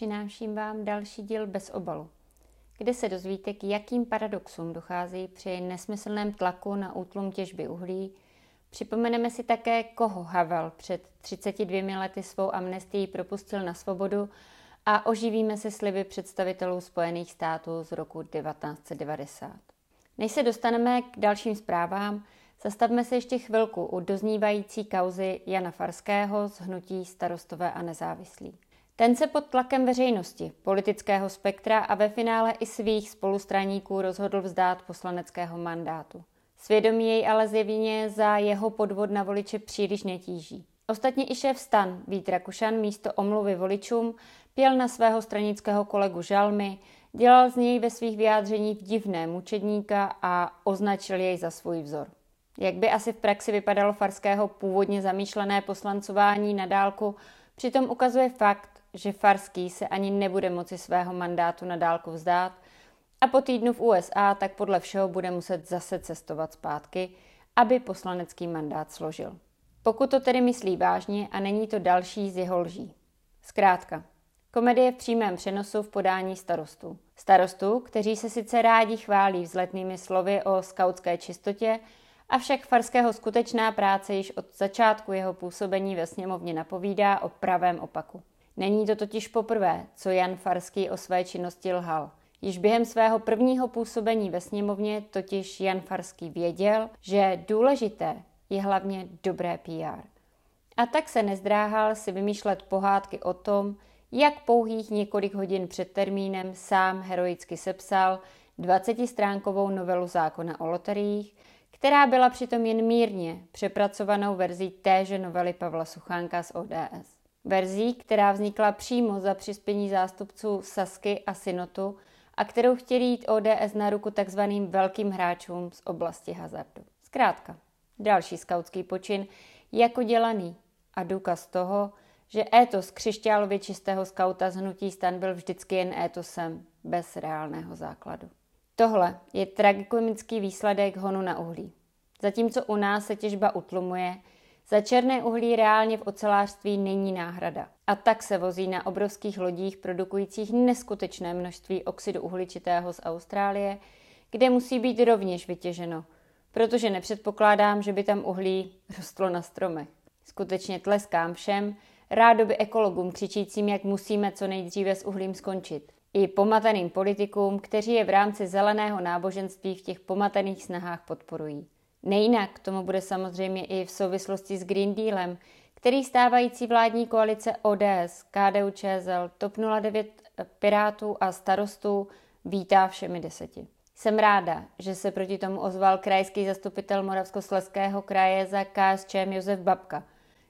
přináším vám další díl bez obalu, kde se dozvíte, k jakým paradoxům dochází při nesmyslném tlaku na útlum těžby uhlí. Připomeneme si také, koho Havel před 32 lety svou amnestii propustil na svobodu a oživíme se sliby představitelů Spojených států z roku 1990. Než se dostaneme k dalším zprávám, zastavme se ještě chvilku u doznívající kauzy Jana Farského z hnutí starostové a nezávislí. Ten se pod tlakem veřejnosti, politického spektra a ve finále i svých spolustraníků rozhodl vzdát poslaneckého mandátu. Svědomí jej ale zjevně za jeho podvod na voliče příliš netíží. Ostatně i šéf stan Vít Rakušan místo omluvy voličům pěl na svého stranického kolegu Žalmy, dělal z něj ve svých vyjádřeních divné mučedníka a označil jej za svůj vzor. Jak by asi v praxi vypadalo Farského původně zamýšlené poslancování na dálku, přitom ukazuje fakt, že Farský se ani nebude moci svého mandátu na dálku vzdát a po týdnu v USA tak podle všeho bude muset zase cestovat zpátky, aby poslanecký mandát složil. Pokud to tedy myslí vážně a není to další z jeho lží. Zkrátka, komedie v přímém přenosu v podání starostů. Starostů, kteří se sice rádi chválí vzletnými slovy o skautské čistotě, avšak Farského skutečná práce již od začátku jeho působení ve sněmovně napovídá o pravém opaku. Není to totiž poprvé, co Jan Farský o své činnosti lhal. Již během svého prvního působení ve sněmovně totiž Jan Farský věděl, že důležité je hlavně dobré PR. A tak se nezdráhal si vymýšlet pohádky o tom, jak pouhých několik hodin před termínem sám heroicky sepsal 20-stránkovou novelu zákona o loteriích, která byla přitom jen mírně přepracovanou verzí téže novely Pavla Suchánka z ODS. Verzí, která vznikla přímo za přispění zástupců Sasky a Synotu a kterou chtěli jít ODS na ruku takzvaným velkým hráčům z oblasti hazardu. Zkrátka, další skautský počin jako dělaný a důkaz toho, že étos křišťálově čistého skauta z hnutí stan byl vždycky jen étosem bez reálného základu. Tohle je tragikomický výsledek honu na uhlí. Zatímco u nás se těžba utlumuje, za černé uhlí reálně v ocelářství není náhrada. A tak se vozí na obrovských lodích produkujících neskutečné množství oxidu uhličitého z Austrálie, kde musí být rovněž vytěženo, protože nepředpokládám, že by tam uhlí rostlo na stromech. Skutečně tleskám všem, rádoby ekologům křičícím, jak musíme co nejdříve s uhlím skončit. I pomataným politikům, kteří je v rámci zeleného náboženství v těch pomatených snahách podporují. Nejinak tomu bude samozřejmě i v souvislosti s Green Dealem, který stávající vládní koalice ODS, KDU ČSL, TOP 09 Pirátů a starostů vítá všemi deseti. Jsem ráda, že se proti tomu ozval krajský zastupitel Moravskoslezského kraje za KSČM Josef Babka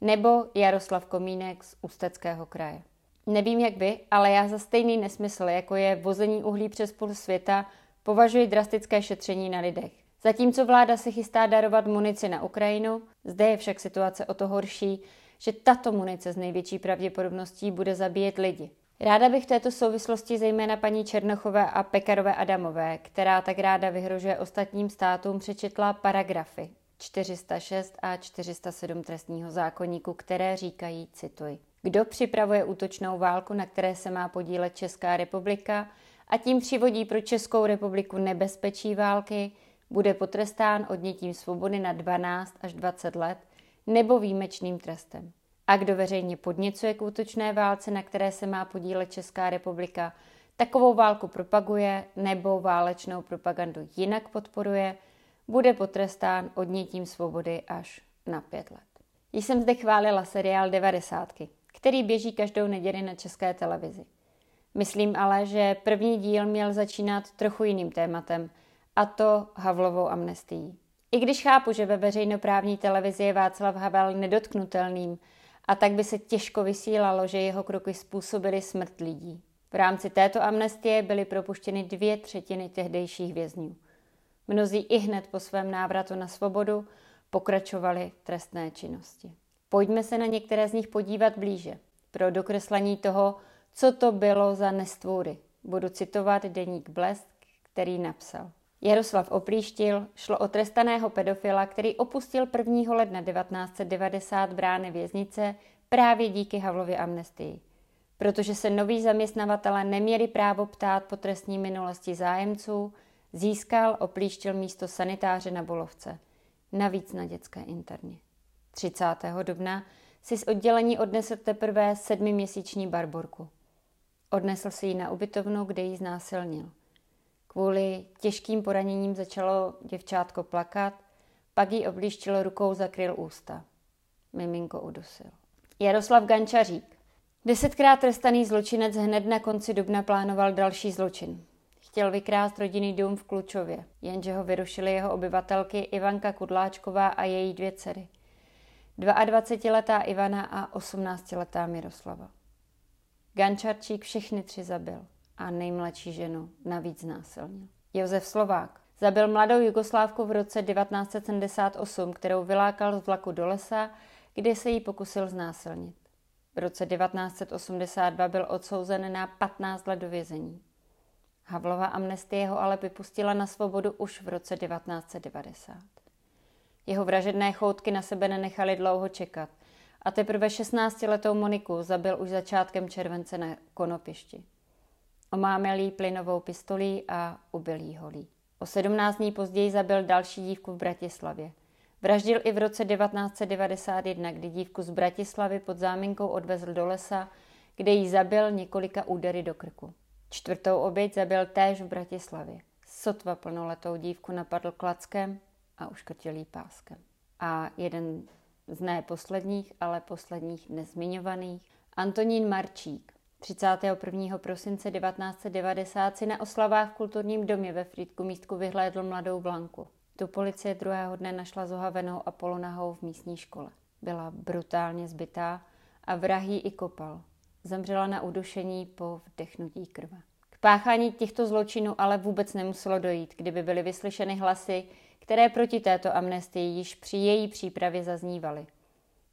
nebo Jaroslav Komínek z Ústeckého kraje. Nevím jak vy, ale já za stejný nesmysl, jako je vození uhlí přes půl světa, považuji drastické šetření na lidech. Zatímco vláda se chystá darovat munici na Ukrajinu, zde je však situace o to horší, že tato munice z největší pravděpodobností bude zabíjet lidi. Ráda bych v této souvislosti zejména paní Černochové a Pekarové Adamové, která tak ráda vyhrožuje ostatním státům, přečetla paragrafy 406 a 407 trestního zákonníku, které říkají, cituji, kdo připravuje útočnou válku, na které se má podílet Česká republika a tím přivodí pro Českou republiku nebezpečí války, bude potrestán odnětím svobody na 12 až 20 let nebo výjimečným trestem. A kdo veřejně podněcuje k útočné válce, na které se má podílet Česká republika, takovou válku propaguje nebo válečnou propagandu jinak podporuje, bude potrestán odnětím svobody až na pět let. Již jsem zde chválila seriál 90, který běží každou neděli na české televizi. Myslím ale, že první díl měl začínat trochu jiným tématem – a to Havlovou amnestií. I když chápu, že ve veřejnoprávní televizi je Václav Havel nedotknutelným a tak by se těžko vysílalo, že jeho kroky způsobily smrt lidí. V rámci této amnestie byly propuštěny dvě třetiny tehdejších vězňů. Mnozí i hned po svém návratu na svobodu pokračovali v trestné činnosti. Pojďme se na některé z nich podívat blíže. Pro dokreslení toho, co to bylo za nestvůry, budu citovat deník Blesk, který napsal. Jaroslav Oplíštil šlo o trestaného pedofila, který opustil 1. ledna 1990 brány věznice právě díky Havlově amnestii. Protože se noví zaměstnavatele neměli právo ptát po trestní minulosti zájemců, získal, oplíštil místo sanitáře na Bolovce, navíc na dětské interně. 30. dubna si z oddělení odnesl teprve sedmiměsíční barborku. Odnesl si ji na ubytovnu, kde ji znásilnil. Kvůli těžkým poraněním začalo děvčátko plakat, pak ji oblíštil rukou, zakryl ústa. Miminko udusil. Jaroslav Gančařík. Desetkrát trestaný zločinec hned na konci dubna plánoval další zločin. Chtěl vykrást rodinný dům v Klučově, jenže ho vyrušily jeho obyvatelky Ivanka Kudláčková a její dvě dcery. 22-letá Ivana a 18-letá Miroslava. Gančarčík všechny tři zabil a nejmladší ženu navíc násilnil. Josef Slovák zabil mladou Jugoslávku v roce 1978, kterou vylákal z vlaku do lesa, kde se jí pokusil znásilnit. V roce 1982 byl odsouzen na 15 let do vězení. Havlova amnestie ho ale vypustila na svobodu už v roce 1990. Jeho vražedné choutky na sebe nenechaly dlouho čekat a teprve 16-letou Moniku zabil už začátkem července na konopišti. Omámil jí plynovou pistolí a ubil jí holí. O 17 dní později zabil další dívku v Bratislavě. Vraždil i v roce 1991, kdy dívku z Bratislavy pod záminkou odvezl do lesa, kde jí zabil několika údery do krku. Čtvrtou oběť zabil též v Bratislavě. Sotva plnoletou dívku napadl klackem a uškrtil jí páskem. A jeden z ne posledních, ale posledních nezmiňovaných, Antonín Marčík, 31. prosince 1990 si na oslavách v kulturním domě ve Frýdku místku vyhlédl mladou Blanku. Tu policie druhého dne našla zohavenou a polonahou v místní škole. Byla brutálně zbytá a vrahý i kopal. Zemřela na udušení po vdechnutí krve. K páchání těchto zločinů ale vůbec nemuselo dojít, kdyby byly vyslyšeny hlasy, které proti této amnestii již při její přípravě zaznívaly.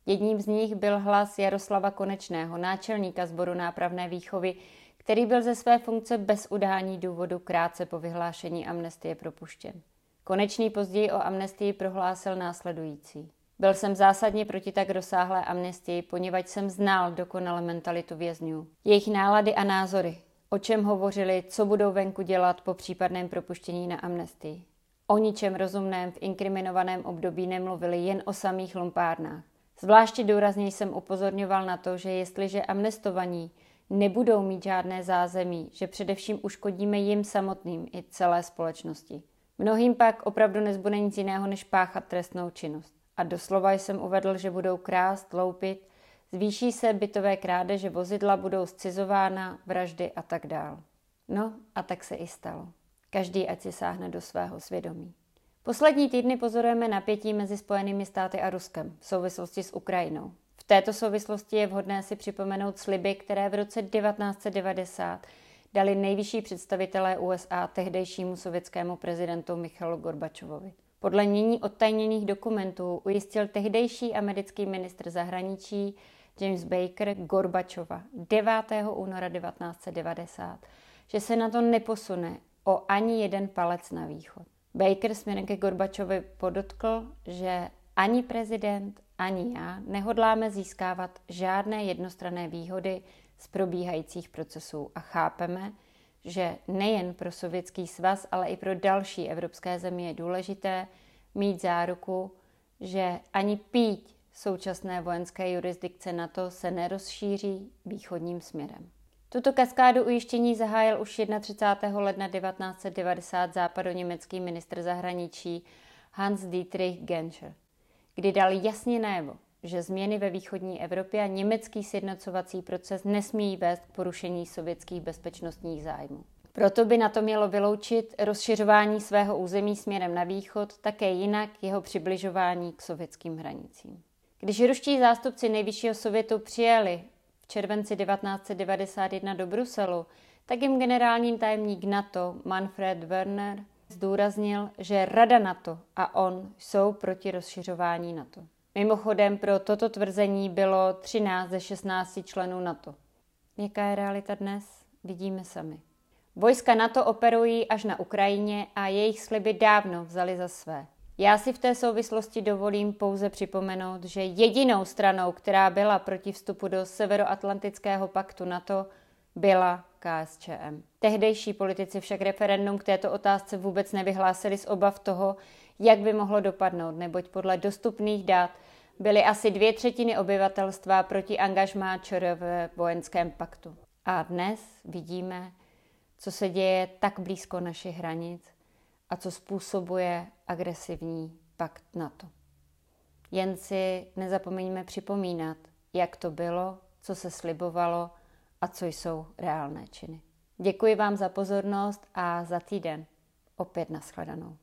Jedním z nich byl hlas Jaroslava Konečného, náčelníka sboru nápravné výchovy, který byl ze své funkce bez udání důvodu krátce po vyhlášení amnestie propuštěn. Konečný později o amnestii prohlásil následující. Byl jsem zásadně proti tak rozsáhlé amnestii, poněvadž jsem znal dokonale mentalitu vězňů. Jejich nálady a názory, o čem hovořili, co budou venku dělat po případném propuštění na amnestii. O ničem rozumném v inkriminovaném období nemluvili jen o samých lumpárnách. Zvláště důrazně jsem upozorňoval na to, že jestliže amnestovaní nebudou mít žádné zázemí, že především uškodíme jim samotným i celé společnosti. Mnohým pak opravdu nezbude nic jiného, než páchat trestnou činnost. A doslova jsem uvedl, že budou krást, loupit, zvýší se bytové krádeže, vozidla budou scizována, vraždy a tak dál. No a tak se i stalo. Každý ať si sáhne do svého svědomí. Poslední týdny pozorujeme napětí mezi Spojenými státy a Ruskem v souvislosti s Ukrajinou. V této souvislosti je vhodné si připomenout sliby, které v roce 1990 dali nejvyšší představitelé USA tehdejšímu sovětskému prezidentu Michailu Gorbačovovi. Podle nyní odtajněných dokumentů ujistil tehdejší americký ministr zahraničí James Baker Gorbačova 9. února 1990, že se na to neposune o ani jeden palec na východ. Baker směrem ke Gorbačovi podotkl, že ani prezident, ani já nehodláme získávat žádné jednostranné výhody z probíhajících procesů a chápeme, že nejen pro Sovětský svaz, ale i pro další evropské země je důležité mít záruku, že ani píť současné vojenské jurisdikce NATO se nerozšíří východním směrem. Tuto kaskádu ujištění zahájil už 31. ledna 1990 západoněmecký ministr zahraničí Hans Dietrich Genscher, kdy dal jasně najevo, že změny ve východní Evropě a německý sjednocovací proces nesmí vést k porušení sovětských bezpečnostních zájmů. Proto by na to mělo vyloučit rozšiřování svého území směrem na východ, také jinak jeho přibližování k sovětským hranicím. Když ruští zástupci nejvyššího sovětu přijeli červenci 1991 do Bruselu, tak jim generální tajemník NATO Manfred Werner zdůraznil, že Rada NATO a on jsou proti rozšiřování NATO. Mimochodem pro toto tvrzení bylo 13 ze 16 členů NATO. Jaká je realita dnes? Vidíme sami. Vojska NATO operují až na Ukrajině a jejich sliby dávno vzali za své. Já si v té souvislosti dovolím pouze připomenout, že jedinou stranou, která byla proti vstupu do Severoatlantického paktu NATO, byla KSČM. Tehdejší politici však referendum k této otázce vůbec nevyhlásili z obav toho, jak by mohlo dopadnout, neboť podle dostupných dat byly asi dvě třetiny obyvatelstva proti angažmá ČR v vojenském paktu. A dnes vidíme, co se děje tak blízko našich hranic a co způsobuje agresivní pakt NATO. Jen si nezapomeňme připomínat, jak to bylo, co se slibovalo a co jsou reálné činy. Děkuji vám za pozornost a za týden opět nashledanou.